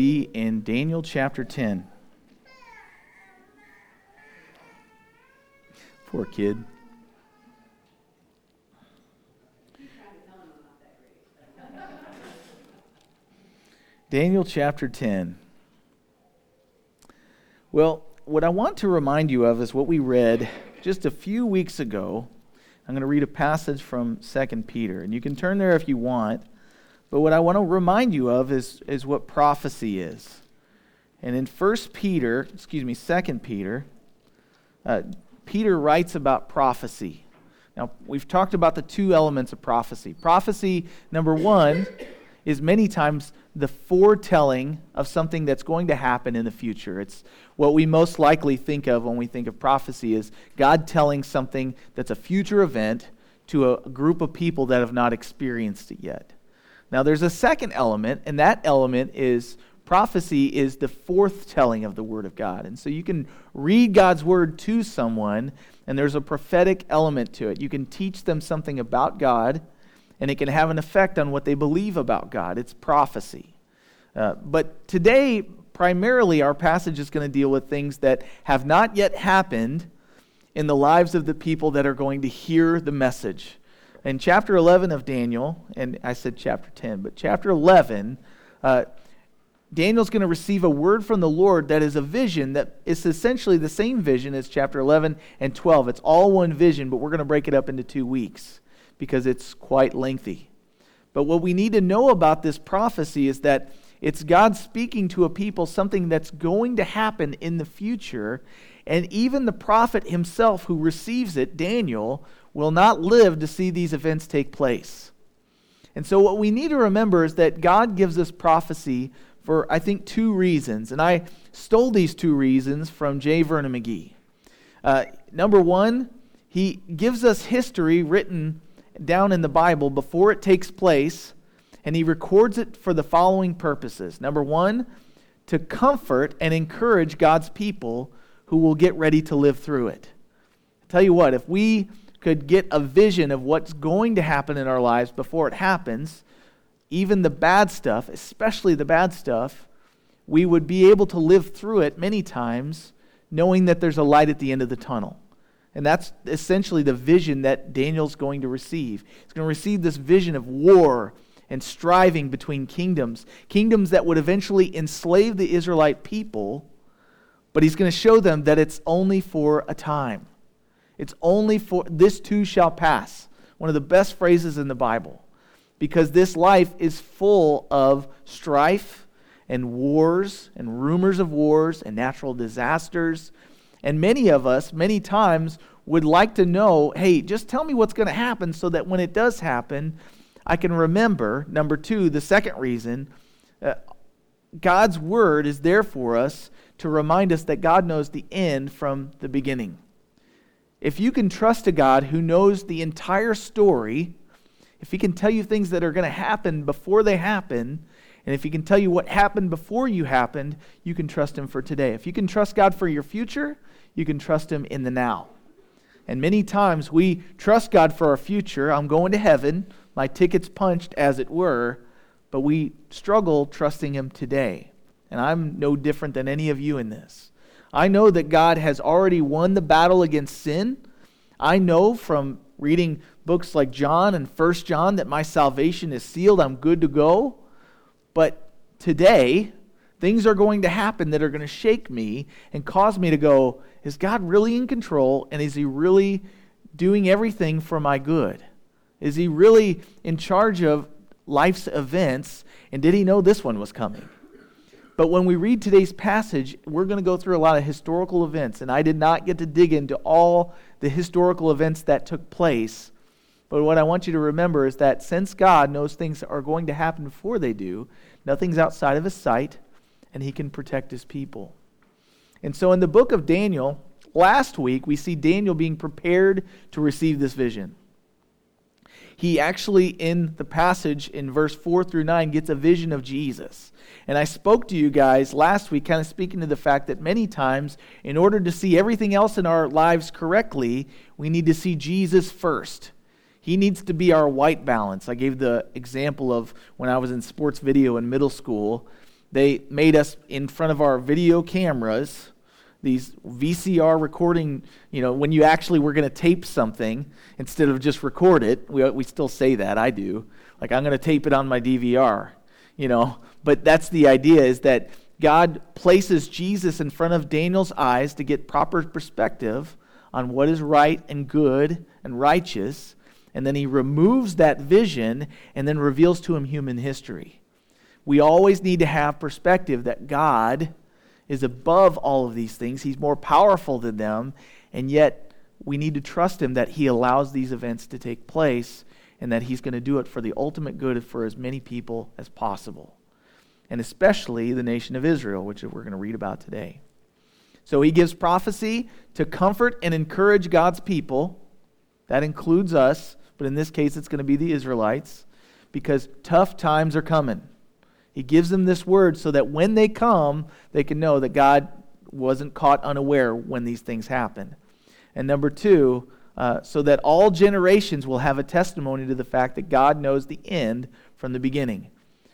be in Daniel chapter 10. Poor kid. Daniel chapter 10. Well, what I want to remind you of is what we read just a few weeks ago. I'm going to read a passage from 2 Peter, and you can turn there if you want. But what I want to remind you of is, is what prophecy is. And in 1 Peter, excuse me, 2 Peter, uh, Peter writes about prophecy. Now, we've talked about the two elements of prophecy. Prophecy, number one, is many times the foretelling of something that's going to happen in the future. It's what we most likely think of when we think of prophecy is God telling something that's a future event to a group of people that have not experienced it yet. Now, there's a second element, and that element is prophecy is the forth telling of the Word of God. And so you can read God's Word to someone, and there's a prophetic element to it. You can teach them something about God, and it can have an effect on what they believe about God. It's prophecy. Uh, but today, primarily, our passage is going to deal with things that have not yet happened in the lives of the people that are going to hear the message in chapter 11 of Daniel, and I said chapter 10, but chapter 11, uh, Daniel's going to receive a word from the Lord that is a vision that is essentially the same vision as chapter 11 and 12. It's all one vision, but we're going to break it up into two weeks because it's quite lengthy. But what we need to know about this prophecy is that it's God speaking to a people something that's going to happen in the future. And even the prophet himself who receives it, Daniel, will not live to see these events take place. And so, what we need to remember is that God gives us prophecy for, I think, two reasons. And I stole these two reasons from J. Vernon McGee. Uh, number one, he gives us history written down in the Bible before it takes place, and he records it for the following purposes. Number one, to comfort and encourage God's people who will get ready to live through it. I tell you what, if we could get a vision of what's going to happen in our lives before it happens, even the bad stuff, especially the bad stuff, we would be able to live through it many times knowing that there's a light at the end of the tunnel. And that's essentially the vision that Daniel's going to receive. He's going to receive this vision of war and striving between kingdoms, kingdoms that would eventually enslave the Israelite people, but he's going to show them that it's only for a time. It's only for this too shall pass. One of the best phrases in the Bible. Because this life is full of strife and wars and rumors of wars and natural disasters. And many of us, many times, would like to know hey, just tell me what's going to happen so that when it does happen, I can remember. Number two, the second reason, uh, God's word is there for us to remind us that God knows the end from the beginning. If you can trust a God who knows the entire story, if he can tell you things that are going to happen before they happen, and if he can tell you what happened before you happened, you can trust him for today. If you can trust God for your future, you can trust him in the now. And many times we trust God for our future. I'm going to heaven, my ticket's punched, as it were, but we struggle trusting him today. And I'm no different than any of you in this. I know that God has already won the battle against sin. I know from reading books like John and First John that my salvation is sealed. I'm good to go. But today, things are going to happen that are going to shake me and cause me to go, is God really in control? And is He really doing everything for my good? Is He really in charge of life's events? And did He know this one was coming? But when we read today's passage, we're going to go through a lot of historical events, and I did not get to dig into all the historical events that took place. But what I want you to remember is that since God knows things are going to happen before they do, nothing's outside of his sight, and he can protect his people. And so in the book of Daniel, last week, we see Daniel being prepared to receive this vision he actually, in the passage in verse 4 through 9, gets a vision of Jesus. And I spoke to you guys last week, kind of speaking to the fact that many times, in order to see everything else in our lives correctly, we need to see Jesus first. He needs to be our white balance. I gave the example of when I was in sports video in middle school They made us in front of our video cameras, these VCR recording, you know, when you actually were going to tape something instead of just record it. We, we still say that, I do. Like, I'm going to tape it on my DVR, you know. But that's the idea is that God places Jesus in front of Daniel's eyes to get proper perspective on what is right and good and righteous. And then he removes that vision and then reveals to him human history. We always need to have perspective that God is above all of these things. He's more powerful than them, and yet we need to trust him that he allows these events to take place and that he's going to do it for the ultimate good for as many people as possible. And especially the nation of Israel, which we're going to read about today. So he gives prophecy to comfort and encourage God's people. That includes us, but in this case, it's going to be the Israelites because tough times are coming. He gives them this word so that when they come, they can know that God wasn't caught unaware when these things happened. And number two, uh, so that all generations will have a testimony to the fact that God knows the end from the beginning.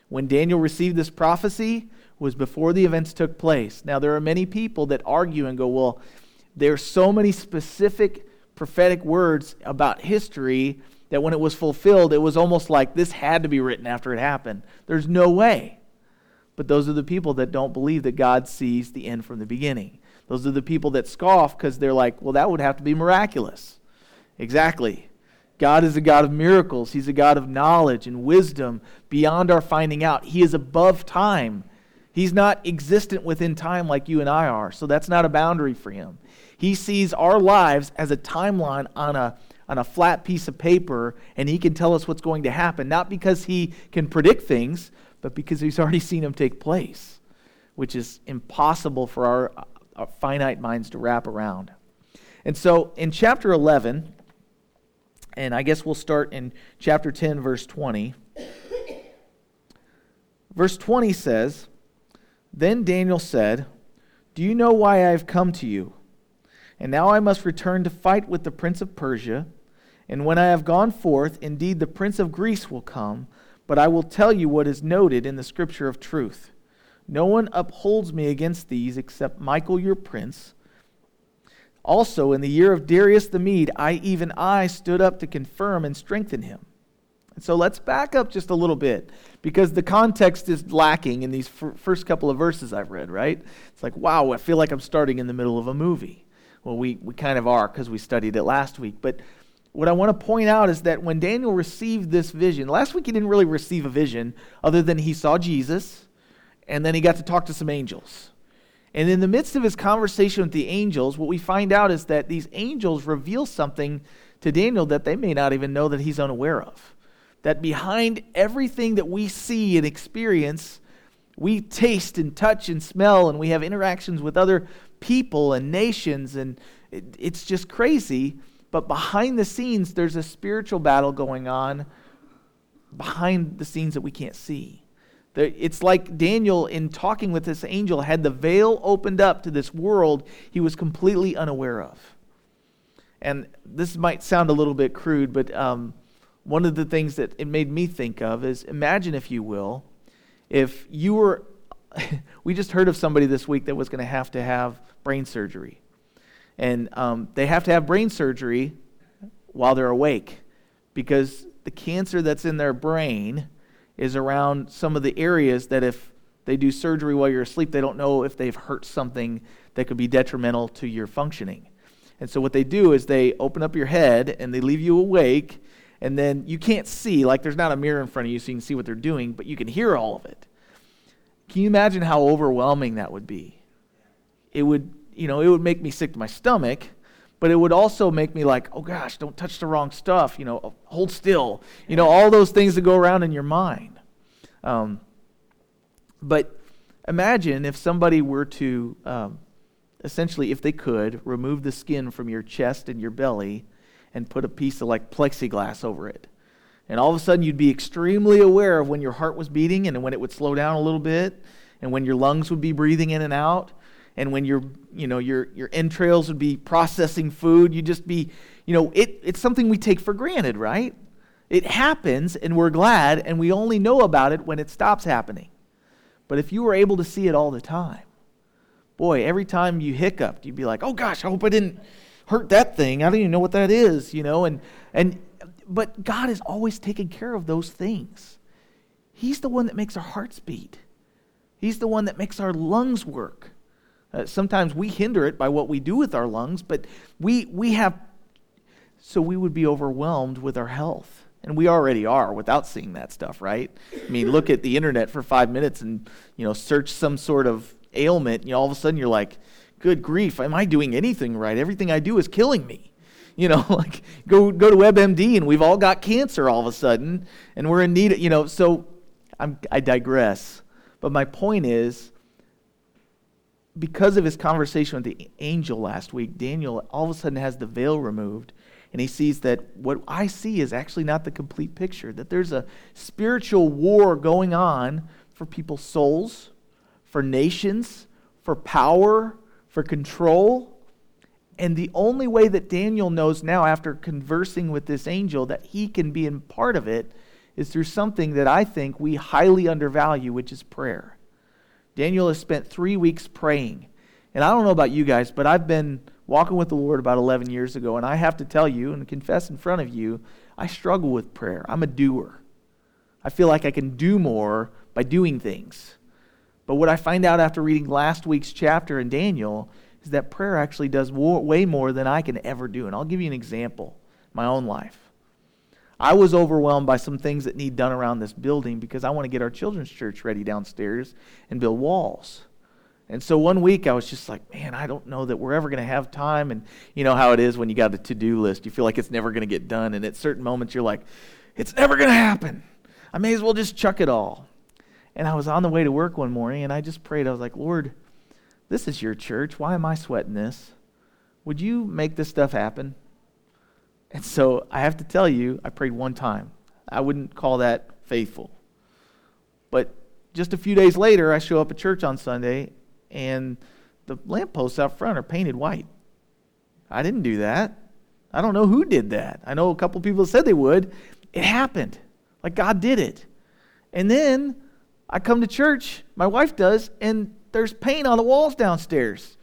When Daniel received this prophecy was before the events took place. Now there are many people that argue and go, well, there are so many specific prophetic words about history that when it was fulfilled, it was almost like this had to be written after it happened. There's no way. But those are the people that don't believe that God sees the end from the beginning. Those are the people that scoff because they're like, well, that would have to be miraculous. Exactly. God is a God of miracles. He's a God of knowledge and wisdom beyond our finding out. He is above time. He's not existent within time like you and I are. So that's not a boundary for him. He sees our lives as a timeline on a on a flat piece of paper and he can tell us what's going to happen, not because he can predict things, but because he's already seen them take place, which is impossible for our, our finite minds to wrap around. And so in chapter 11, and I guess we'll start in chapter 10, verse 20. Verse 20 says, Then Daniel said, Do you know why I have come to you? And now I must return to fight with the prince of Persia. And when I have gone forth, indeed the prince of Greece will come, but I will tell you what is noted in the scripture of truth. No one upholds me against these except Michael your prince. Also, in the year of Darius the Mede, I, even I, stood up to confirm and strengthen him. And so let's back up just a little bit because the context is lacking in these first couple of verses I've read, right? It's like, wow, I feel like I'm starting in the middle of a movie. Well, we, we kind of are because we studied it last week. But what I want to point out is that when Daniel received this vision, last week he didn't really receive a vision other than he saw Jesus and then he got to talk to some angels. And in the midst of his conversation with the angels, what we find out is that these angels reveal something to Daniel that they may not even know that he's unaware of. That behind everything that we see and experience, we taste and touch and smell, and we have interactions with other people and nations, and it's just crazy but behind the scenes, there's a spiritual battle going on behind the scenes that we can't see. It's like Daniel, in talking with this angel, had the veil opened up to this world he was completely unaware of. And this might sound a little bit crude, but um, one of the things that it made me think of is imagine, if you will, if you were, we just heard of somebody this week that was going to have to have brain surgery. And um, they have to have brain surgery while they're awake because the cancer that's in their brain is around some of the areas that if they do surgery while you're asleep, they don't know if they've hurt something that could be detrimental to your functioning. And so what they do is they open up your head and they leave you awake, and then you can't see, like there's not a mirror in front of you so you can see what they're doing, but you can hear all of it. Can you imagine how overwhelming that would be? It would you know, it would make me sick to my stomach, but it would also make me like, oh gosh, don't touch the wrong stuff, you know, hold still, you know, all those things that go around in your mind. Um, but imagine if somebody were to, um, essentially, if they could, remove the skin from your chest and your belly and put a piece of like plexiglass over it. And all of a sudden, you'd be extremely aware of when your heart was beating and when it would slow down a little bit and when your lungs would be breathing in and out and when your you know your your entrails would be processing food you'd just be you know it, it's something we take for granted right it happens and we're glad and we only know about it when it stops happening But if you were able to see it all the time, boy, every time you hiccuped, you'd be like, oh gosh, I hope I didn't hurt that thing. I don't even know what that is, you know? And, and, but God is always taking care of those things. He's the one that makes our hearts beat, He's the one that makes our lungs work. Uh, sometimes we hinder it by what we do with our lungs, but we, we have, so we would be overwhelmed with our health. And we already are without seeing that stuff, right? I mean, look at the internet for five minutes and, you know, search some sort of ailment, and you all of a sudden you're like, good grief, am I doing anything right? Everything I do is killing me. You know, like go go to WebMD and we've all got cancer all of a sudden, and we're in need. Of, you know, so I'm, I digress. But my point is, because of his conversation with the angel last week, Daniel all of a sudden has the veil removed, and he sees that what I see is actually not the complete picture. That there's a spiritual war going on for people's souls, for nations, for power, for control. And the only way that Daniel knows now, after conversing with this angel, that he can be in part of it is through something that I think we highly undervalue, which is prayer. Daniel has spent three weeks praying. And I don't know about you guys, but I've been walking with the Lord about 11 years ago, and I have to tell you and confess in front of you, I struggle with prayer. I'm a doer. I feel like I can do more by doing things. But what I find out after reading last week's chapter in Daniel is that prayer actually does way more than I can ever do. And I'll give you an example my own life. I was overwhelmed by some things that need done around this building because I want to get our children's church ready downstairs and build walls. And so one week I was just like, man, I don't know that we're ever going to have time. And you know how it is when you got a to do list, you feel like it's never going to get done. And at certain moments, you're like, it's never going to happen. I may as well just chuck it all. And I was on the way to work one morning and I just prayed. I was like, Lord, this is your church. Why am I sweating this? Would you make this stuff happen? And so I have to tell you, I prayed one time. I wouldn't call that faithful. But just a few days later, I show up at church on Sunday and the lampposts out front are painted white. I didn't do that. I don't know who did that. I know a couple people said they would. It happened. Like God did it. And then I come to church, my wife does, and there's paint on the walls downstairs.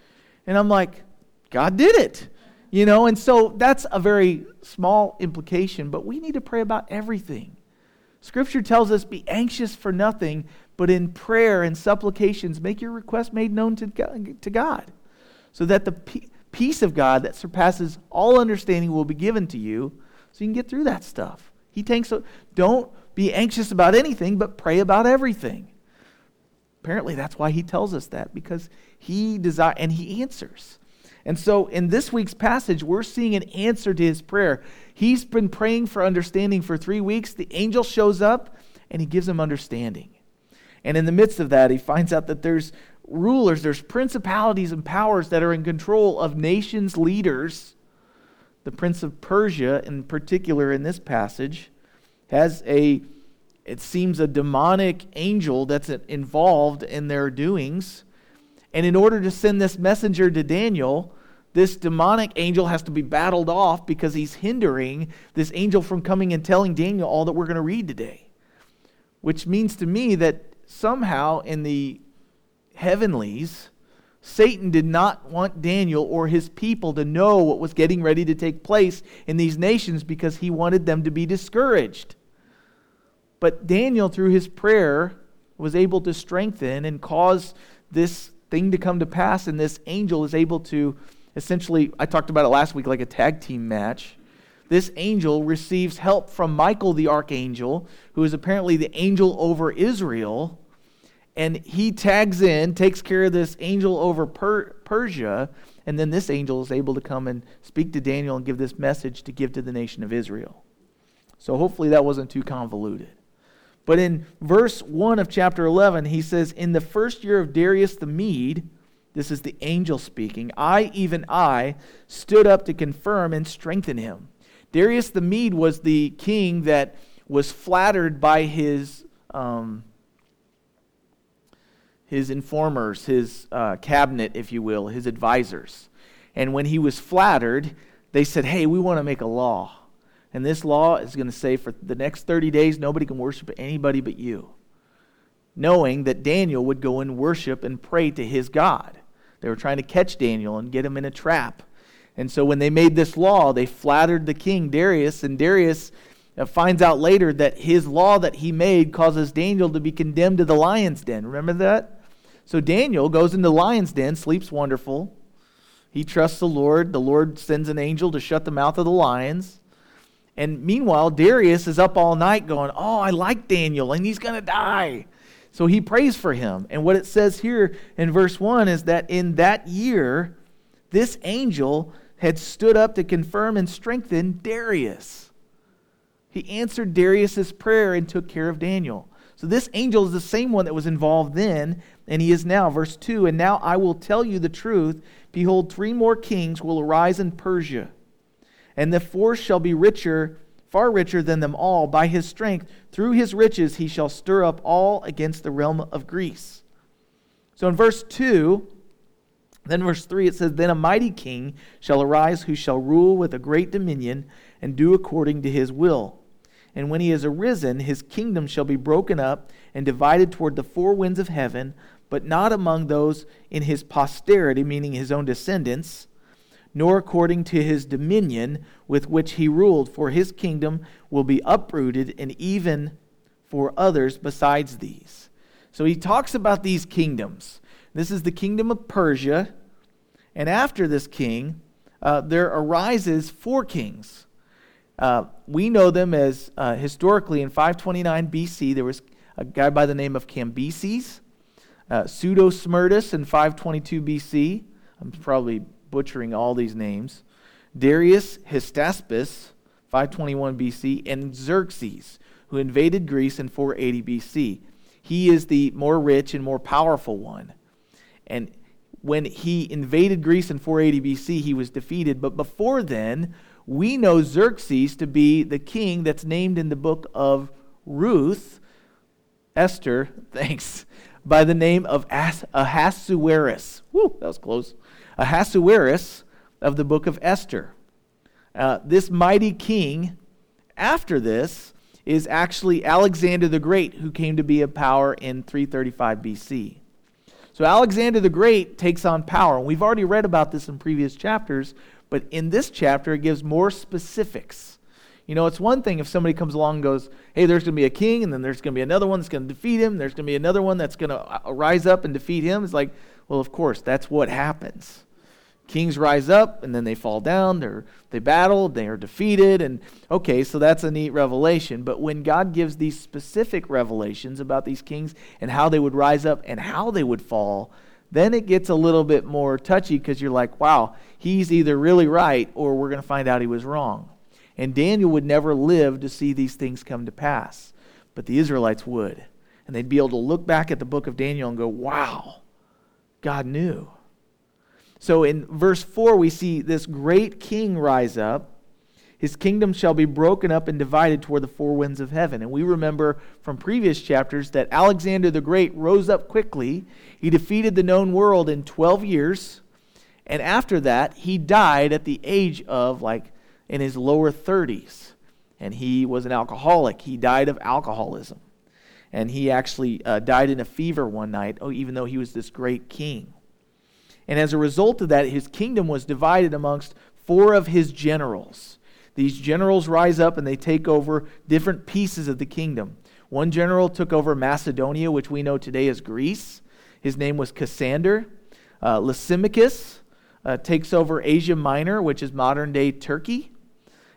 And I'm like, God did it. You know, and so that's a very small implication, but we need to pray about everything. Scripture tells us be anxious for nothing, but in prayer and supplications make your request made known to God, so that the peace of God that surpasses all understanding will be given to you so you can get through that stuff. He takes so don't be anxious about anything, but pray about everything. Apparently, that's why he tells us that, because he desires and he answers. And so, in this week's passage, we're seeing an answer to his prayer. He's been praying for understanding for three weeks. The angel shows up and he gives him understanding. And in the midst of that, he finds out that there's rulers, there's principalities and powers that are in control of nations' leaders. The prince of Persia, in particular, in this passage, has a, it seems, a demonic angel that's involved in their doings. And in order to send this messenger to Daniel, this demonic angel has to be battled off because he's hindering this angel from coming and telling Daniel all that we're going to read today. Which means to me that somehow in the heavenlies, Satan did not want Daniel or his people to know what was getting ready to take place in these nations because he wanted them to be discouraged. But Daniel, through his prayer, was able to strengthen and cause this thing to come to pass, and this angel is able to essentially, I talked about it last week, like a tag team match. This angel receives help from Michael the archangel, who is apparently the angel over Israel. And he tags in, takes care of this angel over per- Persia, and then this angel is able to come and speak to Daniel and give this message to give to the nation of Israel. So hopefully that wasn't too convoluted. But in verse 1 of chapter 11, he says, In the first year of Darius the Mede, this is the angel speaking, I, even I, stood up to confirm and strengthen him. Darius the Mede was the king that was flattered by his, um, his informers, his uh, cabinet, if you will, his advisors. And when he was flattered, they said, Hey, we want to make a law and this law is going to say for the next 30 days, nobody can worship anybody but you. knowing that Daniel would go and worship and pray to his God. They were trying to catch Daniel and get him in a trap. And so when they made this law, they flattered the king, Darius, and Darius uh, finds out later that his law that he made causes Daniel to be condemned to the lion's den. Remember that? So Daniel goes into the lion's den, sleeps wonderful. He trusts the Lord. The Lord sends an angel to shut the mouth of the lions. And meanwhile, Darius is up all night going, Oh, I like Daniel, and he's going to die. So he prays for him. And what it says here in verse 1 is that in that year, this angel had stood up to confirm and strengthen Darius. He answered Darius's prayer and took care of Daniel. So this angel is the same one that was involved then, and he is now. Verse 2 And now I will tell you the truth. Behold, three more kings will arise in Persia, and the fourth shall be richer far richer than them all. By his strength, through his riches, he shall stir up all against the realm of Greece. So in verse 2, then verse 3, it says, Then a mighty king shall arise who shall rule with a great dominion and do according to his will. And when he is arisen, his kingdom shall be broken up and divided toward the four winds of heaven, but not among those in his posterity, meaning his own descendants nor according to his dominion with which he ruled, for his kingdom will be uprooted, and even for others besides these. So he talks about these kingdoms. This is the kingdom of Persia, and after this king, uh, there arises four kings. Uh, we know them as uh, historically in 529 BC, there was a guy by the name of Cambyses, uh, Pseudo Smerdis in 522 BC. I'm probably butchering all these names, Darius Hystaspes, 521 BC, and Xerxes, who invaded Greece in 480 BC. He is the more rich and more powerful one. And when he invaded Greece in 480 BC, he was defeated. But before then, we know Xerxes to be the king that's named in the book of Ruth, Esther, thanks, by the name of Ahasuerus. Woo, that was close. Ahasuerus of the book of Esther. Uh, this mighty king, after this, is actually Alexander the Great, who came to be a power in 335 BC. So Alexander the Great takes on power. We've already read about this in previous chapters, but in this chapter, it gives more specifics. You know, it's one thing if somebody comes along and goes, hey, there's going to be a king, and then there's going to be another one that's going to defeat him, there's going to be another one that's going to rise up and defeat him. It's like, well, of course, that's what happens. Kings rise up and then they fall down. They're, they battle, they are defeated. And okay, so that's a neat revelation. But when God gives these specific revelations about these kings and how they would rise up and how they would fall, then it gets a little bit more touchy because you're like, wow, he's either really right or we're going to find out he was wrong. And Daniel would never live to see these things come to pass, but the Israelites would. And they'd be able to look back at the book of Daniel and go, wow, God knew. So in verse 4, we see this great king rise up. His kingdom shall be broken up and divided toward the four winds of heaven. And we remember from previous chapters that Alexander the Great rose up quickly. He defeated the known world in 12 years. And after that, he died at the age of like in his lower 30s. And he was an alcoholic. He died of alcoholism and he actually uh, died in a fever one night, oh, even though he was this great king. And as a result of that, his kingdom was divided amongst four of his generals. These generals rise up and they take over different pieces of the kingdom. One general took over Macedonia, which we know today as Greece. His name was Cassander. Uh, Lysimachus uh, takes over Asia Minor, which is modern day Turkey.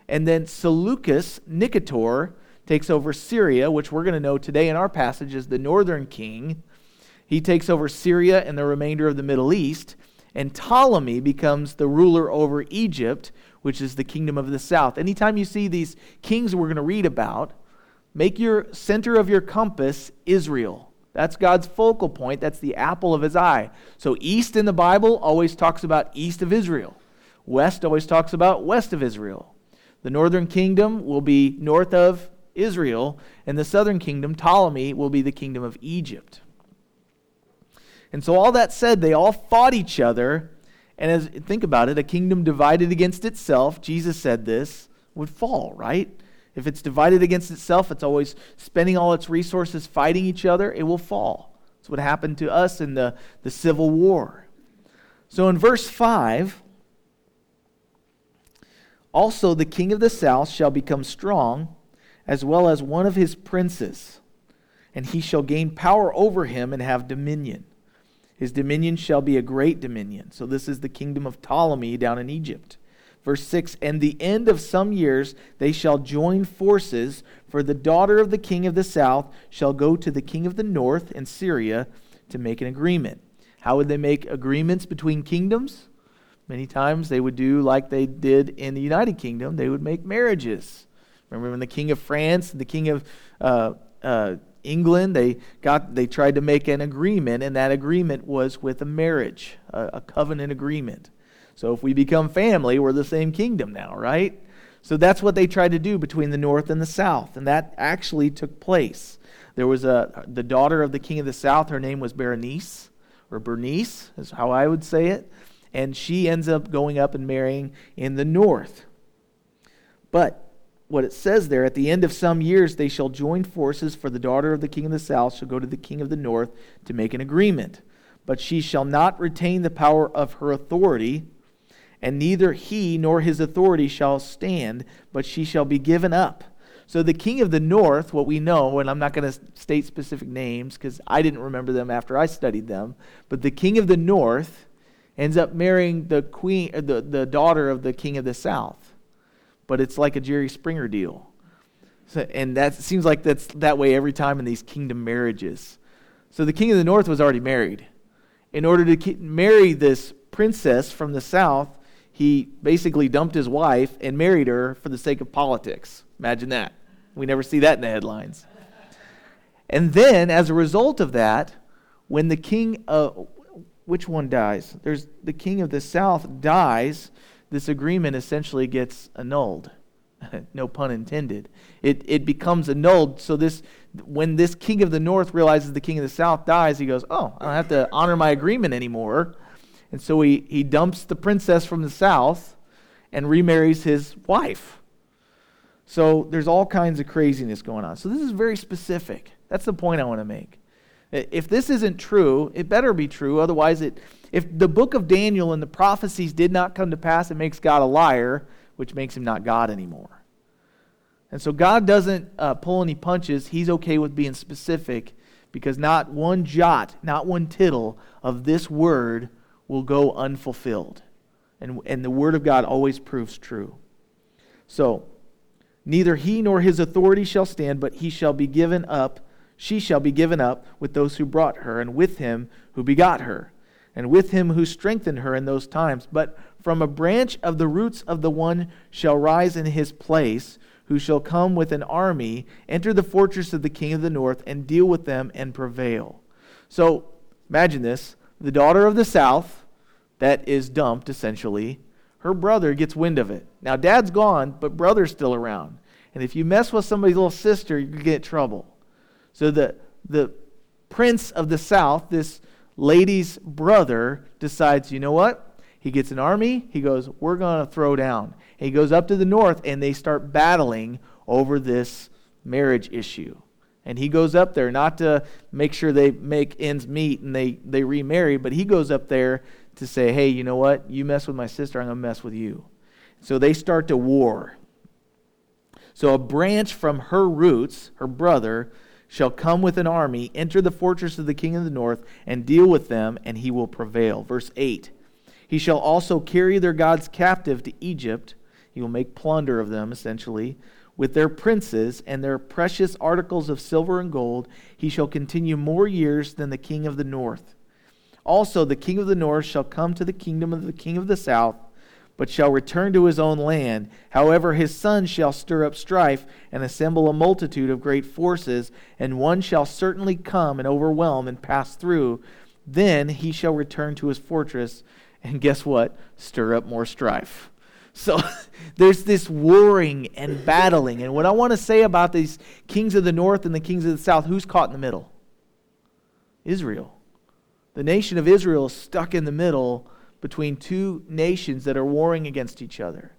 And then Seleucus Nicator takes over Syria, which we're going to know today in our passage as the northern king. He takes over Syria and the remainder of the Middle East. And Ptolemy becomes the ruler over Egypt, which is the kingdom of the south. Anytime you see these kings we're going to read about, make your center of your compass Israel. That's God's focal point. That's the apple of his eye. So, east in the Bible always talks about east of Israel, west always talks about west of Israel. The northern kingdom will be north of Israel, and the southern kingdom, Ptolemy, will be the kingdom of Egypt. And so, all that said, they all fought each other. And as think about it, a kingdom divided against itself, Jesus said this, would fall, right? If it's divided against itself, it's always spending all its resources fighting each other, it will fall. That's what happened to us in the, the Civil War. So in verse 5, also the king of the south shall become strong, as well as one of his princes, and he shall gain power over him and have dominion. His dominion shall be a great dominion. So this is the kingdom of Ptolemy down in Egypt. Verse 6 And the end of some years they shall join forces, for the daughter of the king of the south shall go to the king of the north in Syria to make an agreement. How would they make agreements between kingdoms? Many times they would do like they did in the United Kingdom, they would make marriages. Remember when the king of France the king of uh, uh, England, they, got, they tried to make an agreement, and that agreement was with a marriage, a, a covenant agreement. So if we become family, we're the same kingdom now, right? So that's what they tried to do between the north and the south, and that actually took place. There was a the daughter of the king of the south, her name was Berenice, or Bernice, is how I would say it, and she ends up going up and marrying in the north. But what it says there, at the end of some years they shall join forces, for the daughter of the king of the south shall go to the king of the north to make an agreement. But she shall not retain the power of her authority and neither he nor his authority shall stand, but she shall be given up. So the king of the north, what we know, and I'm not going to state specific names because I didn't remember them after I studied them, but the king of the north ends up marrying the queen, the, the daughter of the king of the south. But it's like a Jerry Springer deal. So, and that seems like that's that way every time in these kingdom marriages. So the king of the north was already married. In order to marry this princess from the south, he basically dumped his wife and married her for the sake of politics. Imagine that. We never see that in the headlines. And then, as a result of that, when the king, of which one dies? There's the king of the south dies. This agreement essentially gets annulled. no pun intended. It, it becomes annulled. So this, when this king of the north realizes the king of the south dies, he goes, "Oh, I don't have to honor my agreement anymore." And so he, he dumps the princess from the south and remarries his wife. So there's all kinds of craziness going on. So this is very specific. That's the point I want to make. If this isn't true, it better be true. Otherwise, it, if the book of Daniel and the prophecies did not come to pass, it makes God a liar, which makes him not God anymore. And so God doesn't uh, pull any punches. He's okay with being specific because not one jot, not one tittle of this word will go unfulfilled. And, and the Word of God always proves true. So, neither he nor his authority shall stand, but he shall be given up. She shall be given up with those who brought her, and with him who begot her, and with him who strengthened her in those times. But from a branch of the roots of the one shall rise in his place, who shall come with an army, enter the fortress of the king of the north, and deal with them and prevail. So, imagine this the daughter of the south, that is dumped essentially, her brother gets wind of it. Now, dad's gone, but brother's still around. And if you mess with somebody's little sister, you get trouble. So the, the prince of the south, this lady's brother, decides, you know what? He gets an army. He goes, we're going to throw down. He goes up to the north, and they start battling over this marriage issue. And he goes up there not to make sure they make ends meet and they, they remarry, but he goes up there to say, hey, you know what? You mess with my sister, I'm going to mess with you. So they start to war. So a branch from her roots, her brother, shall come with an army, enter the fortress of the king of the north, and deal with them, and he will prevail. Verse 8 He shall also carry their gods captive to Egypt. He will make plunder of them, essentially with their princes and their precious articles of silver and gold, he shall continue more years than the king of the north. Also, the king of the north shall come to the kingdom of the king of the south, but shall return to his own land. However, his son shall stir up strife and assemble a multitude of great forces, and one shall certainly come and overwhelm and pass through. Then he shall return to his fortress, and guess what? Stir up more strife. So there's this warring and battling. And what I want to say about these kings of the north and the kings of the south, who's caught in the middle? Israel. The nation of Israel is stuck in the middle between two nations that are warring against each other.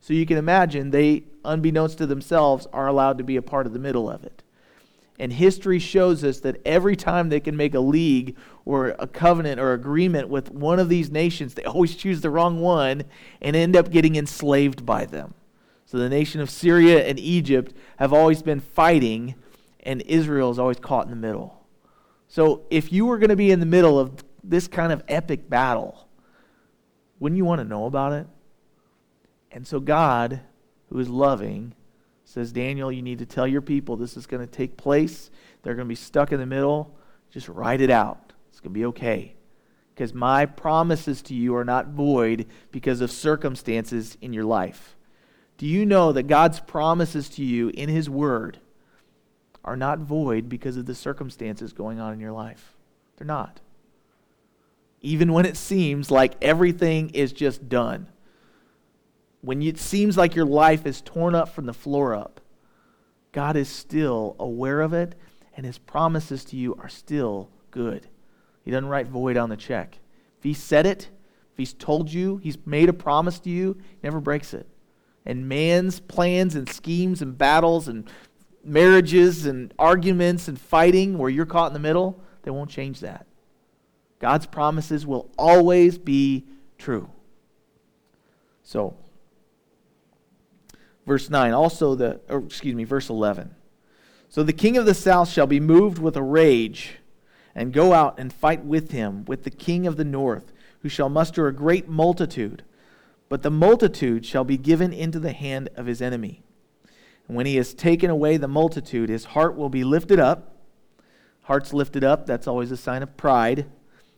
So you can imagine they, unbeknownst to themselves, are allowed to be a part of the middle of it. And history shows us that every time they can make a league or a covenant or agreement with one of these nations, they always choose the wrong one and end up getting enslaved by them. So the nation of Syria and Egypt have always been fighting, and Israel is always caught in the middle. So if you were going to be in the middle of this kind of epic battle, wouldn't you want to know about it? And so God, who is loving, says, Daniel, you need to tell your people this is going to take place. They're going to be stuck in the middle. Just write it out. It's going to be okay. Because my promises to you are not void because of circumstances in your life. Do you know that God's promises to you in His Word are not void because of the circumstances going on in your life? They're not. Even when it seems like everything is just done when it seems like your life is torn up from the floor up, God is still aware of it, and his promises to you are still good. He doesn't write void on the check. If he said it, if he's told you, he's made a promise to you, he never breaks it. And man's plans and schemes and battles and marriages and arguments and fighting where you're caught in the middle, they won't change that. God's promises will always be true. So, Verse 9, also the, excuse me, verse 11. So the king of the south shall be moved with a rage and go out and fight with him, with the king of the north, who shall muster a great multitude. But the multitude shall be given into the hand of his enemy. And when he has taken away the multitude, his heart will be lifted up. Heart's lifted up, that's always a sign of pride.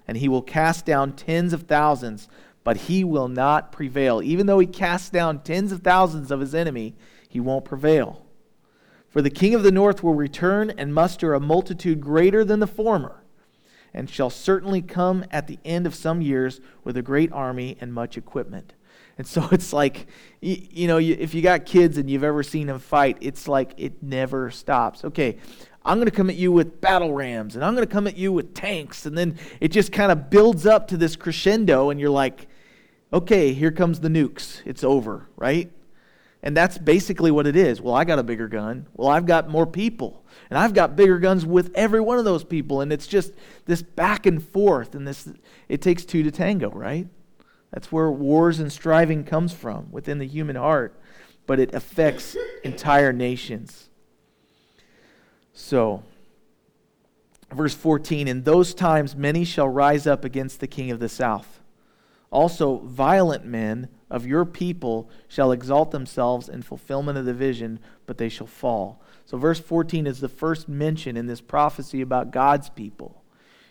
And he will cast down tens of thousands but he will not prevail. Even though he casts down tens of thousands of his enemy, he won't prevail. For the king of the north will return and muster a multitude greater than the former, and shall certainly come at the end of some years with a great army and much equipment. And so it's like, you, know, if you got kids and you've ever seen them fight, it's like it never stops. Okay, I'm going to come at you with battle rams, and I'm going to come at you with tanks. And then it just kind of builds up to this crescendo, and you're like, okay, here comes the nukes. It's over, right? And that's basically what it is. Well, I got a bigger gun. Well, I've got more people. And I've got bigger guns with every one of those people. And it's just this back and forth. And this it takes two to tango, right? That's where wars and striving comes from within the human heart. But it affects entire nations. So, verse 14 In those times many shall rise up against the king of the south also, violent men of your people shall exalt themselves in fulfillment of the vision, but they shall fall. So, verse 14 is the first mention in this prophecy about God's people.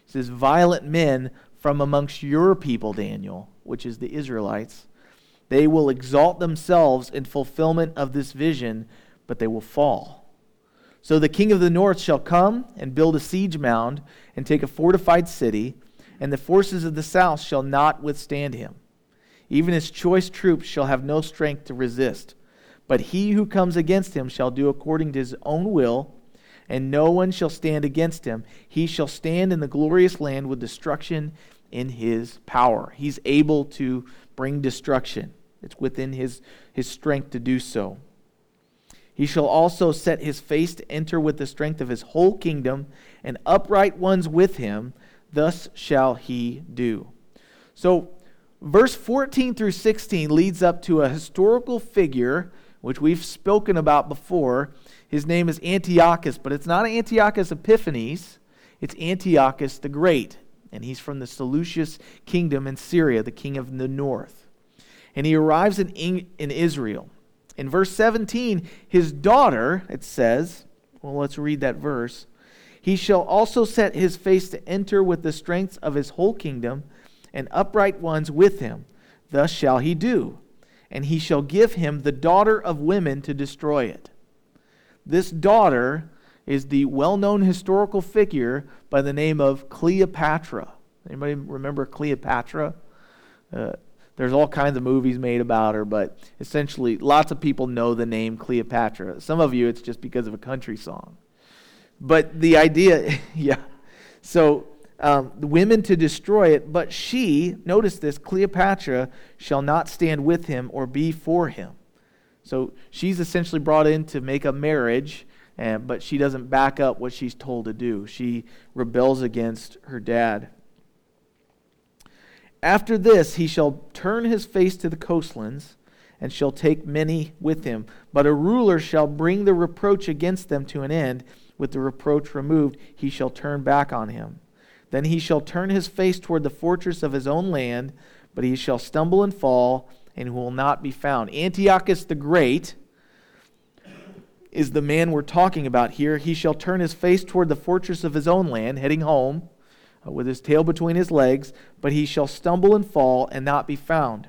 It says, Violent men from amongst your people, Daniel, which is the Israelites, they will exalt themselves in fulfillment of this vision, but they will fall. So the king of the north shall come and build a siege mound and take a fortified city and the forces of the south shall not withstand him. Even his choice troops shall have no strength to resist. But he who comes against him shall do according to his own will, and no one shall stand against him. He shall stand in the glorious land with destruction in his power. He's able to bring destruction, it's within his, his strength to do so. He shall also set his face to enter with the strength of his whole kingdom, and upright ones with him thus shall he do. So, verse 14 through 16 leads up to a historical figure, which we've spoken about before. His name is Antiochus, but it's not Antiochus Epiphanes, it's Antiochus the Great. And he's from the Seleucus kingdom in Syria, the king of the north. And he arrives in, in Israel. In verse 17, his daughter, it says, well, let's read that verse. He shall also set his face to enter with the strength of his whole kingdom, and upright ones with him. Thus shall he do. And he shall give him the daughter of women to destroy it. This daughter is the well known historical figure by the name of Cleopatra. Anybody remember Cleopatra? Uh, there's all kinds of movies made about her, but essentially, lots of people know the name Cleopatra. Some of you, it's just because of a country song. But the idea, yeah. So um, the women to destroy it, but she, notice this, Cleopatra shall not stand with him or be for him. So she's essentially brought in to make a marriage, and, but she doesn't back up what she's told to do. She rebels against her dad. After this, he shall turn his face to the coastlands and shall take many with him. But a ruler shall bring the reproach against them to an end. With the reproach removed, he shall turn back on him. Then he shall turn his face toward the fortress of his own land, but he shall stumble and fall, and will not be found. Antiochus the Great is the man we're talking about here. He shall turn his face toward the fortress of his own land, heading home with his tail between his legs, but he shall stumble and fall and not be found.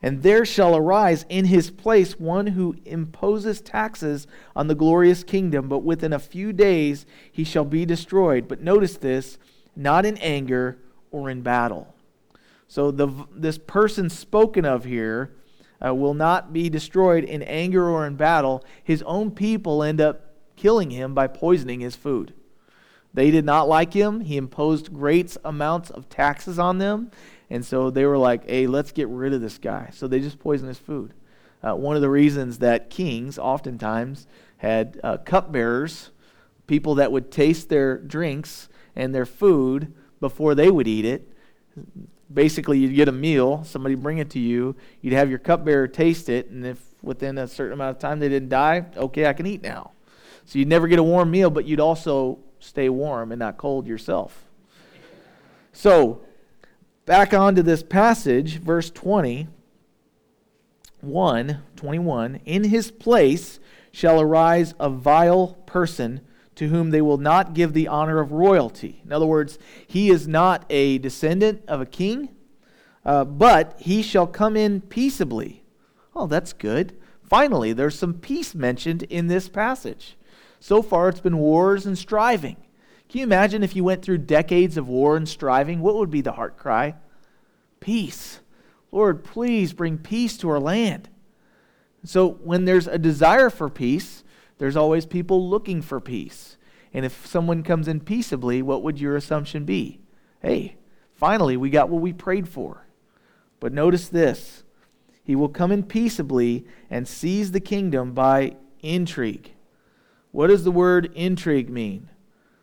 And there shall arise in his place one who imposes taxes on the glorious kingdom, but within a few days he shall be destroyed. But notice this not in anger or in battle. So the, this person spoken of here uh, will not be destroyed in anger or in battle. His own people end up killing him by poisoning his food. They did not like him. He imposed great amounts of taxes on them. And so they were like, hey, let's get rid of this guy. So they just poisoned his food. Uh, one of the reasons that kings oftentimes had uh, cupbearers, people that would taste their drinks and their food before they would eat it. Basically, you'd get a meal, somebody bring it to you, you'd have your cupbearer taste it, and if within a certain amount of time they didn't die, okay, I can eat now. So you'd never get a warm meal, but you'd also stay warm and not cold yourself. So, back onto this passage, verse 20, 1, 21. In his place shall arise a vile person to whom they will not give the honor of royalty. In other words, he is not a descendant of a king, uh, but he shall come in peaceably. Oh, that's good. Finally, there's some peace mentioned in this passage. So far, it's been wars and striving. Can you imagine if you went through decades of war and striving? What would be the heart cry? Peace. Lord, please bring peace to our land. So, when there's a desire for peace, there's always people looking for peace. And if someone comes in peaceably, what would your assumption be? Hey, finally, we got what we prayed for. But notice this He will come in peaceably and seize the kingdom by intrigue. What does the word intrigue mean?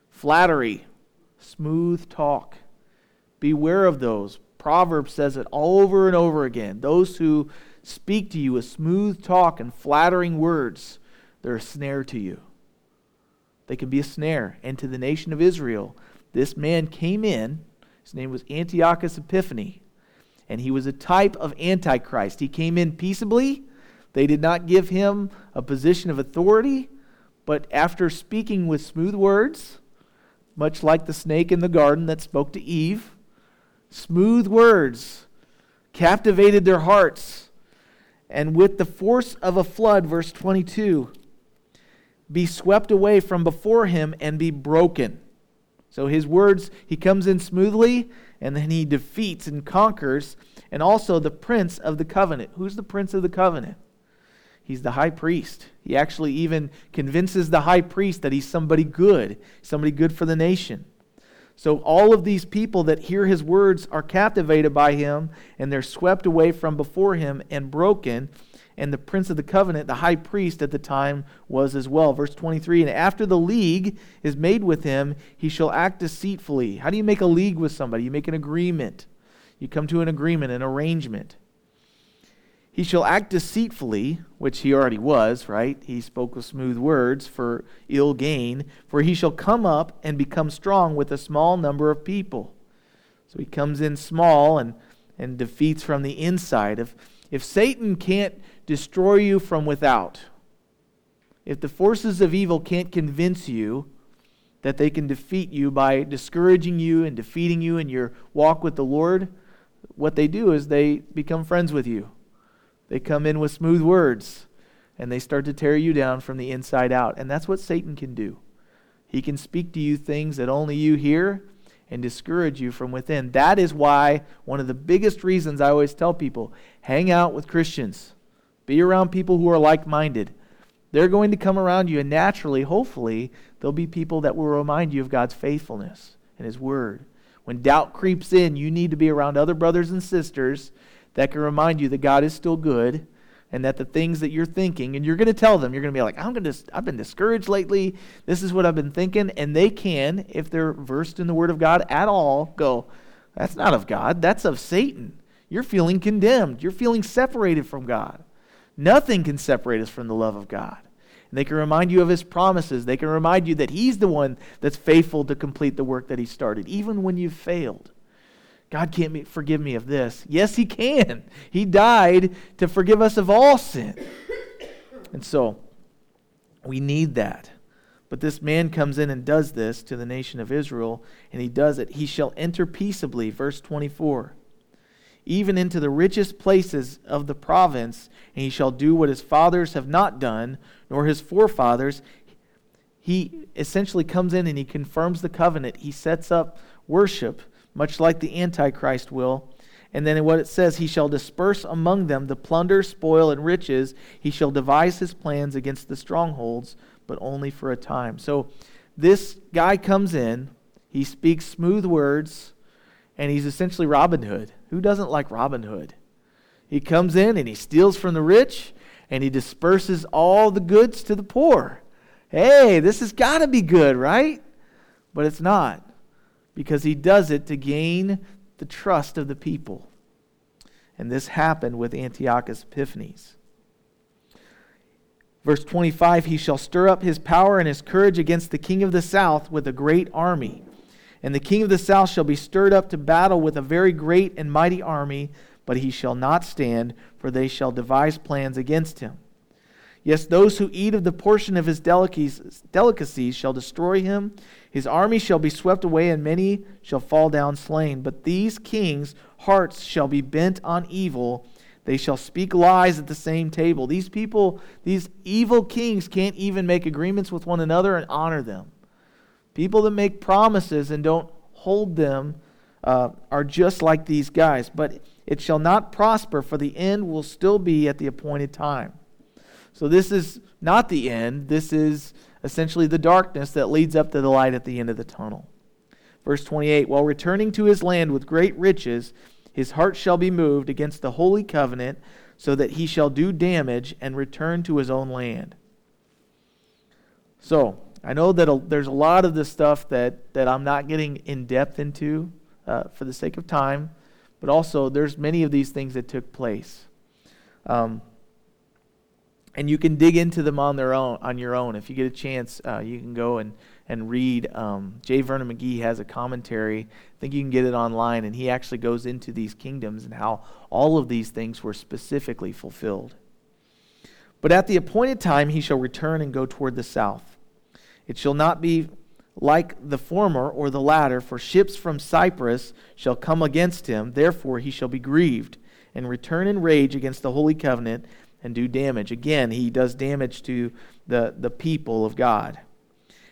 Flattery, smooth talk. Beware of those. Proverbs says it over and over again. Those who speak to you with smooth talk and flattering words, they're a snare to you. They can be a snare. And to the nation of Israel, this man came in. His name was Antiochus Epiphanes, and he was a type of Antichrist. He came in peaceably. They did not give him a position of authority, but after speaking with smooth words, much like the snake in the garden that spoke to Eve, smooth words captivated their hearts. And with the force of a flood, verse 22, be swept away from before him and be broken. So his words, he comes in smoothly and then he defeats and conquers. And also the prince of the covenant. Who's the prince of the covenant? He's the high priest. He actually even convinces the high priest that he's somebody good, somebody good for the nation. So all of these people that hear his words are captivated by him, and they're swept away from before him and broken. And the prince of the covenant, the high priest at the time, was as well. Verse 23 And after the league is made with him, he shall act deceitfully. How do you make a league with somebody? You make an agreement. You come to an agreement, an arrangement. He shall act deceitfully, which he already was, right? He spoke with smooth words for ill gain, for he shall come up and become strong with a small number of people. So he comes in small and, and defeats from the inside. If, if Satan can't destroy you from without, if the forces of evil can't convince you that they can defeat you by discouraging you and defeating you in your walk with the Lord, what they do is they become friends with you they come in with smooth words and they start to tear you down from the inside out. And that's what Satan can do. He can speak to you things that only you hear and discourage you from within. That is why one of the biggest reasons I always tell people hang out with Christians, be around people who are like minded. They're going to come around you, and naturally, hopefully, there'll be people that will remind you of God's faithfulness and His Word. When doubt creeps in, you need to be around other brothers and sisters that can remind you that God is still good and that the things that you're thinking, and you're going to tell them, you're going to be like, I'm going to, I've been discouraged lately. This is what I've been thinking. And they can, if they're versed in the Word of God at all, go, that's not of God, that's of Satan. You're feeling condemned, you're feeling separated from God. Nothing can separate us from the love of God. And they can remind you of his promises. They can remind you that he's the one that's faithful to complete the work that he started, even when you've failed. God can't forgive me of this. Yes, He can. He died to forgive us of all sin. And so, we need that. But this man comes in and does this to the nation of Israel, and he does it. He shall enter peaceably, verse 24, even into the richest places of the province, and he shall do what his fathers have not done, nor his forefathers. He essentially comes in and he confirms the covenant. He sets up worship much like the Antichrist will. And then what it says, he shall disperse among them the plunder, spoil, and riches. He shall devise his plans against the strongholds, but only for a time. So this guy comes in, he speaks smooth words, and he's essentially Robin Hood. Who doesn't like Robin Hood? He comes in and he steals from the rich, and he disperses all the goods to the poor. Hey, this has got to be good, right? But it's not because he does it to gain the trust of the people. And this happened with Antiochus Epiphanes. Verse 25 He shall stir up his power and his courage against the king of the south with a great army. And the king of the south shall be stirred up to battle with a very great and mighty army, but he shall not stand, for they shall devise plans against him. Yes, those who eat of the portion of his delicacies shall destroy him. His army shall be swept away, and many shall fall down slain. But these kings' hearts shall be bent on evil. They shall speak lies at the same table. These people, these evil kings, can't even make agreements with one another and honor them. People that make promises and don't hold them uh, are just like these guys. But it shall not prosper, for the end will still be at the appointed time. So this is not the end. This is essentially the darkness that leads up to the light at the end of the tunnel. Verse 28 While returning to his land with great riches, his heart shall be moved against the holy covenant, so that he shall do damage and return to his own land. So, I know that there's a lot of this stuff that, that I'm not getting in depth into uh, for the sake of time, but also there's many of these things that took place. Um, and you can dig into them on their own on your own. If you get a chance uh, you can go and and read um, j vernon mcgee has a commentary. I think you can get it online. And he actually goes into these kingdoms and how all of these things were specifically fulfilled. But at the appointed time he shall return and go toward the south. It shall not be like the former or the latter for ships from cyprus shall come against him. Therefore he shall be grieved and return in rage against the holy covenant and do damage. Again, he does damage to the, the people of God.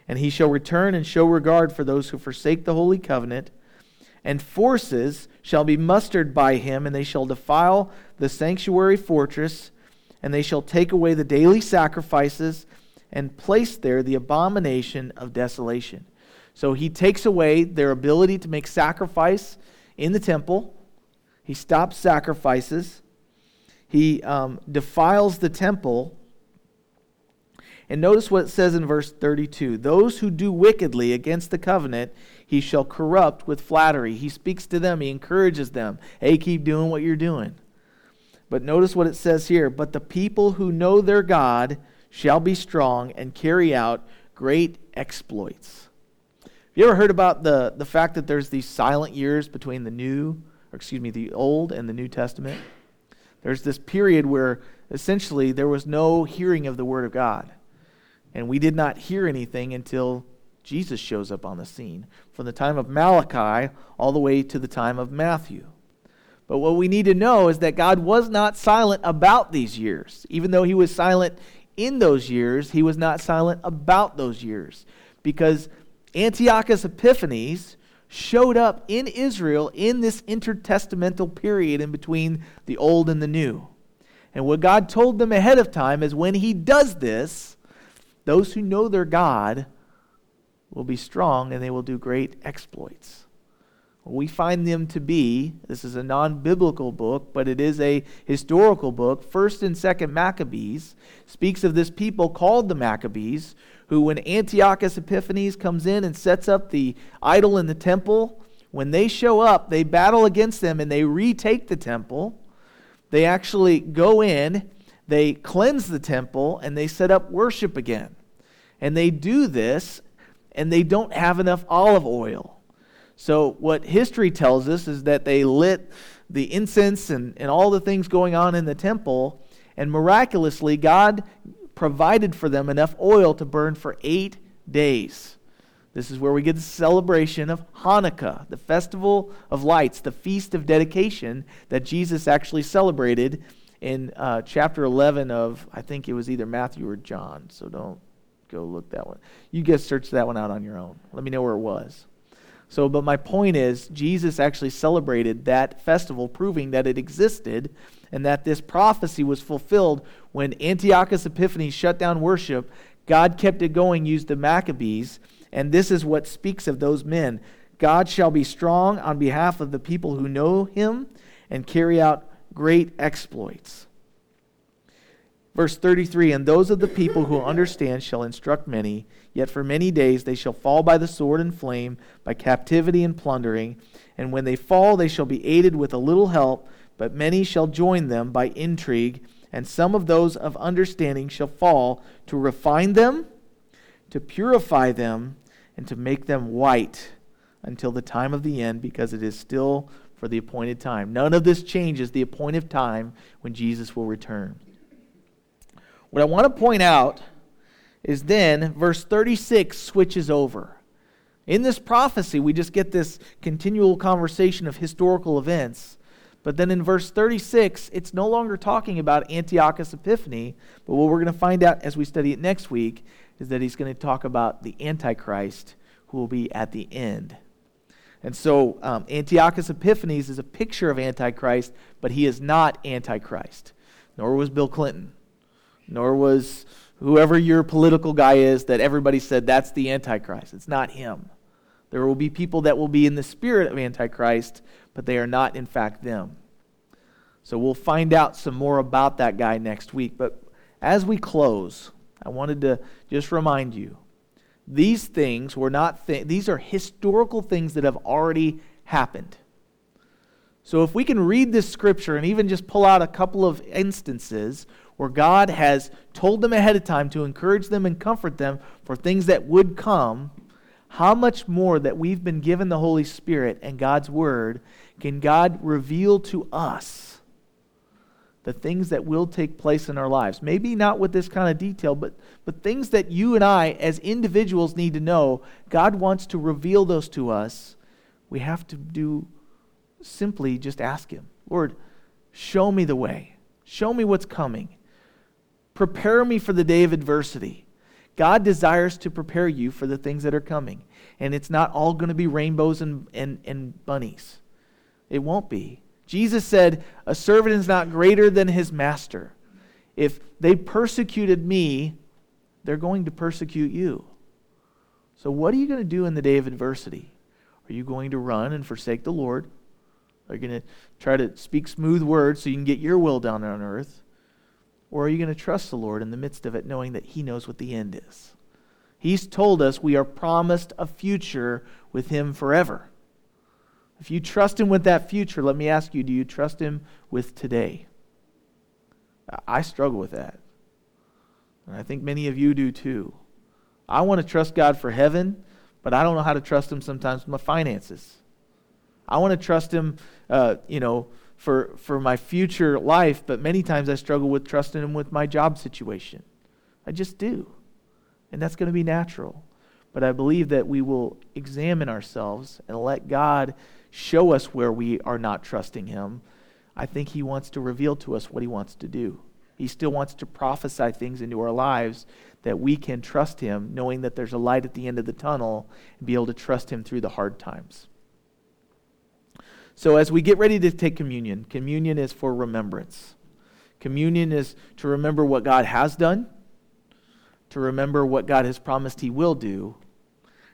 And he shall return and show regard for those who forsake the holy covenant, and forces shall be mustered by him, and they shall defile the sanctuary fortress, and they shall take away the daily sacrifices, and place there the abomination of desolation. So he takes away their ability to make sacrifice in the temple. He stops sacrifices he um, defiles the temple. And notice what it says in verse 32 Those who do wickedly against the covenant, he shall corrupt with flattery. He speaks to them, he encourages them. Hey, keep doing what you're doing. But notice what it says here But the people who know their God shall be strong and carry out great exploits. Have you ever heard about the, the fact that there's these silent years between the New, or excuse me, the Old and the New Testament? There's this period where essentially there was no hearing of the Word of God. And we did not hear anything until Jesus shows up on the scene, from the time of Malachi all the way to the time of Matthew. But what we need to know is that God was not silent about these years. Even though he was silent in those years, he was not silent about those years. Because Antiochus Epiphanes showed up in Israel in this intertestamental period in between the old and the new. And what God told them ahead of time is when He does this, those who know their God will be strong and they will do great exploits. we find them to be this is a non-biblical book but it is a historical book first and second maccabees speaks of this people called the maccabees who when antiochus epiphanes comes in and sets up the idol in the temple when they show up they battle against them and they retake the temple. They actually go in they cleanse the temple and they set up worship again. And they do this and they don't have enough olive oil. So, what history tells us is that they lit the incense and, and all the things going on in the temple, and miraculously, God provided for them enough oil to burn for eight days. This is where we get the celebration of Hanukkah, the festival of lights, the feast of dedication that Jesus actually celebrated in uh, chapter 11 of, I think it was either Matthew or John. So don't go look that one. You guys search that one out on your own. Let me know where it was. So, but my point is, Jesus actually celebrated that festival, proving that it existed and that this prophecy was fulfilled when Antiochus Epiphanes shut down worship. God kept it going, used the Maccabees, and this is what speaks of those men. God shall be strong on behalf of the people who know him and carry out great exploits. Verse 33 And those of the people who understand shall instruct many, yet for many days they shall fall by the sword and flame, by captivity and plundering. And when they fall, they shall be aided with a little help, but many shall join them by intrigue, and some of those of understanding shall fall to refine them, to purify them, and to make them white until the time of the end, because it is still for the appointed time. None of this changes the appointed time when Jesus will return. What I want to point out is then verse 36 switches over. In this prophecy, we just get this continual conversation of historical events. But then in verse 36, it's no longer talking about Antiochus Epiphanes, but what we're going to find out as we study it next week is that he's going to talk about the Antichrist who will be at the end. And so um, Antiochus Epiphanes is a picture of Antichrist, but he is not Antichrist, nor was Bill Clinton nor was whoever your political guy is that everybody said that's the Antichrist. It's not him. There will be people that will be in the spirit of Antichrist, but they are not, in fact, them. So we'll find out some more about that guy next week. But as we close, I wanted to just remind you these things were not, th- these are historical things that have already happened. So if we can read this scripture and even just pull out a couple of instances where God has told them ahead of time to encourage them and comfort them for things that would come, how much more that we've been given the Holy Spirit and God's Word can God reveal to us the things that will take place in our lives? Maybe not with this kind of detail, but, but things that you and I, as individuals, need to know. God wants to reveal those to us. We have to do simply just ask Him Lord, show me the way, show me what's coming. Prepare me for the day of adversity. God desires to prepare you for the things that are coming. And it's not all going to be rainbows and, and, and bunnies. It won't be. Jesus said, A servant is not greater than his master. If they persecuted me, they're going to persecute you. So, what are you going to do in the day of adversity? Are you going to run and forsake the Lord? Are you going to try to speak smooth words so you can get your will down on earth? Or are you going to trust the Lord in the midst of it, knowing that He knows what the end is? He's told us we are promised a future with Him forever. If you trust Him with that future, let me ask you do you trust Him with today? I struggle with that. And I think many of you do too. I want to trust God for heaven, but I don't know how to trust Him sometimes with my finances. I want to trust Him, uh, you know, for, for my future life, but many times I struggle with trusting Him with my job situation. I just do. And that's going to be natural. But I believe that we will examine ourselves and let God show us where we are not trusting Him. I think He wants to reveal to us what He wants to do. He still wants to prophesy things into our lives that we can trust Him, knowing that there's a light at the end of the tunnel, and be able to trust Him through the hard times. So, as we get ready to take communion, communion is for remembrance. Communion is to remember what God has done, to remember what God has promised He will do,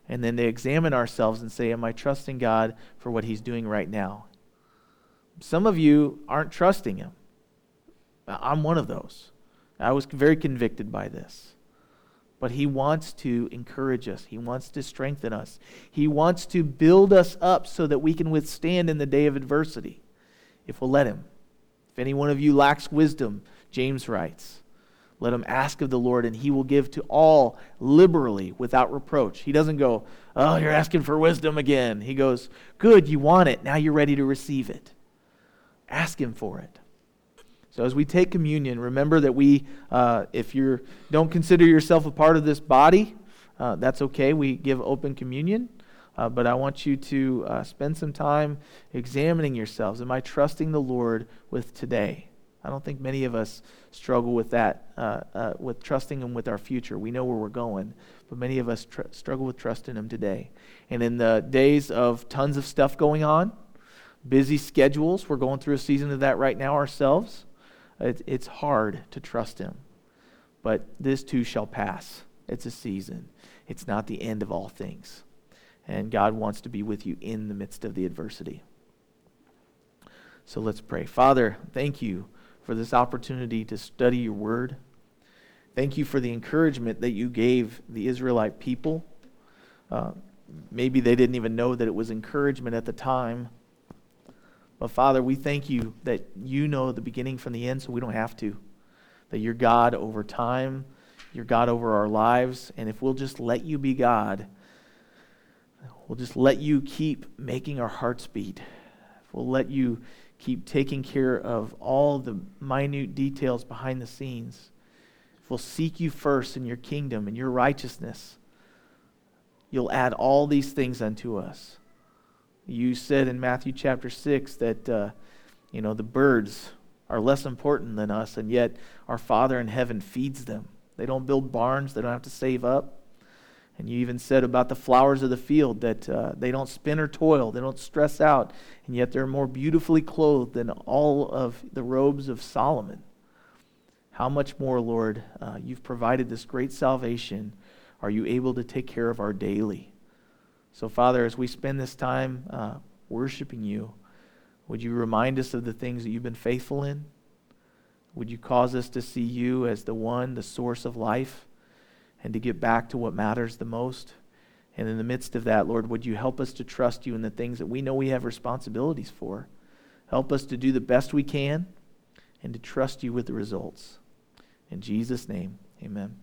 and then they examine ourselves and say, Am I trusting God for what He's doing right now? Some of you aren't trusting Him. I'm one of those. I was very convicted by this. But He wants to encourage us, He wants to strengthen us, He wants to build us up so that we can withstand in the day of adversity if we'll let Him. If any one of you lacks wisdom, James writes, let him ask of the Lord, and he will give to all liberally without reproach. He doesn't go, Oh, you're asking for wisdom again. He goes, Good, you want it. Now you're ready to receive it. Ask him for it. So as we take communion, remember that we, uh, if you don't consider yourself a part of this body, uh, that's okay. We give open communion. Uh, but I want you to uh, spend some time examining yourselves. Am I trusting the Lord with today? I don't think many of us struggle with that, uh, uh, with trusting Him with our future. We know where we're going, but many of us tr- struggle with trusting Him today. And in the days of tons of stuff going on, busy schedules, we're going through a season of that right now ourselves. It, it's hard to trust Him. But this too shall pass. It's a season, it's not the end of all things. And God wants to be with you in the midst of the adversity. So let's pray. Father, thank you for this opportunity to study your word. Thank you for the encouragement that you gave the Israelite people. Uh, maybe they didn't even know that it was encouragement at the time. But Father, we thank you that you know the beginning from the end, so we don't have to. That you're God over time, you're God over our lives, and if we'll just let you be God, we'll just let you keep making our hearts beat. If we'll let you keep taking care of all the minute details behind the scenes, if we'll seek you first in your kingdom and your righteousness, you'll add all these things unto us. You said in Matthew chapter 6 that, uh, you know, the birds are less important than us, and yet our Father in heaven feeds them. They don't build barns, they don't have to save up. And you even said about the flowers of the field that uh, they don't spin or toil, they don't stress out, and yet they're more beautifully clothed than all of the robes of Solomon. How much more, Lord, uh, you've provided this great salvation. Are you able to take care of our daily? So, Father, as we spend this time uh, worshiping you, would you remind us of the things that you've been faithful in? Would you cause us to see you as the one, the source of life, and to get back to what matters the most? And in the midst of that, Lord, would you help us to trust you in the things that we know we have responsibilities for? Help us to do the best we can and to trust you with the results. In Jesus' name, amen.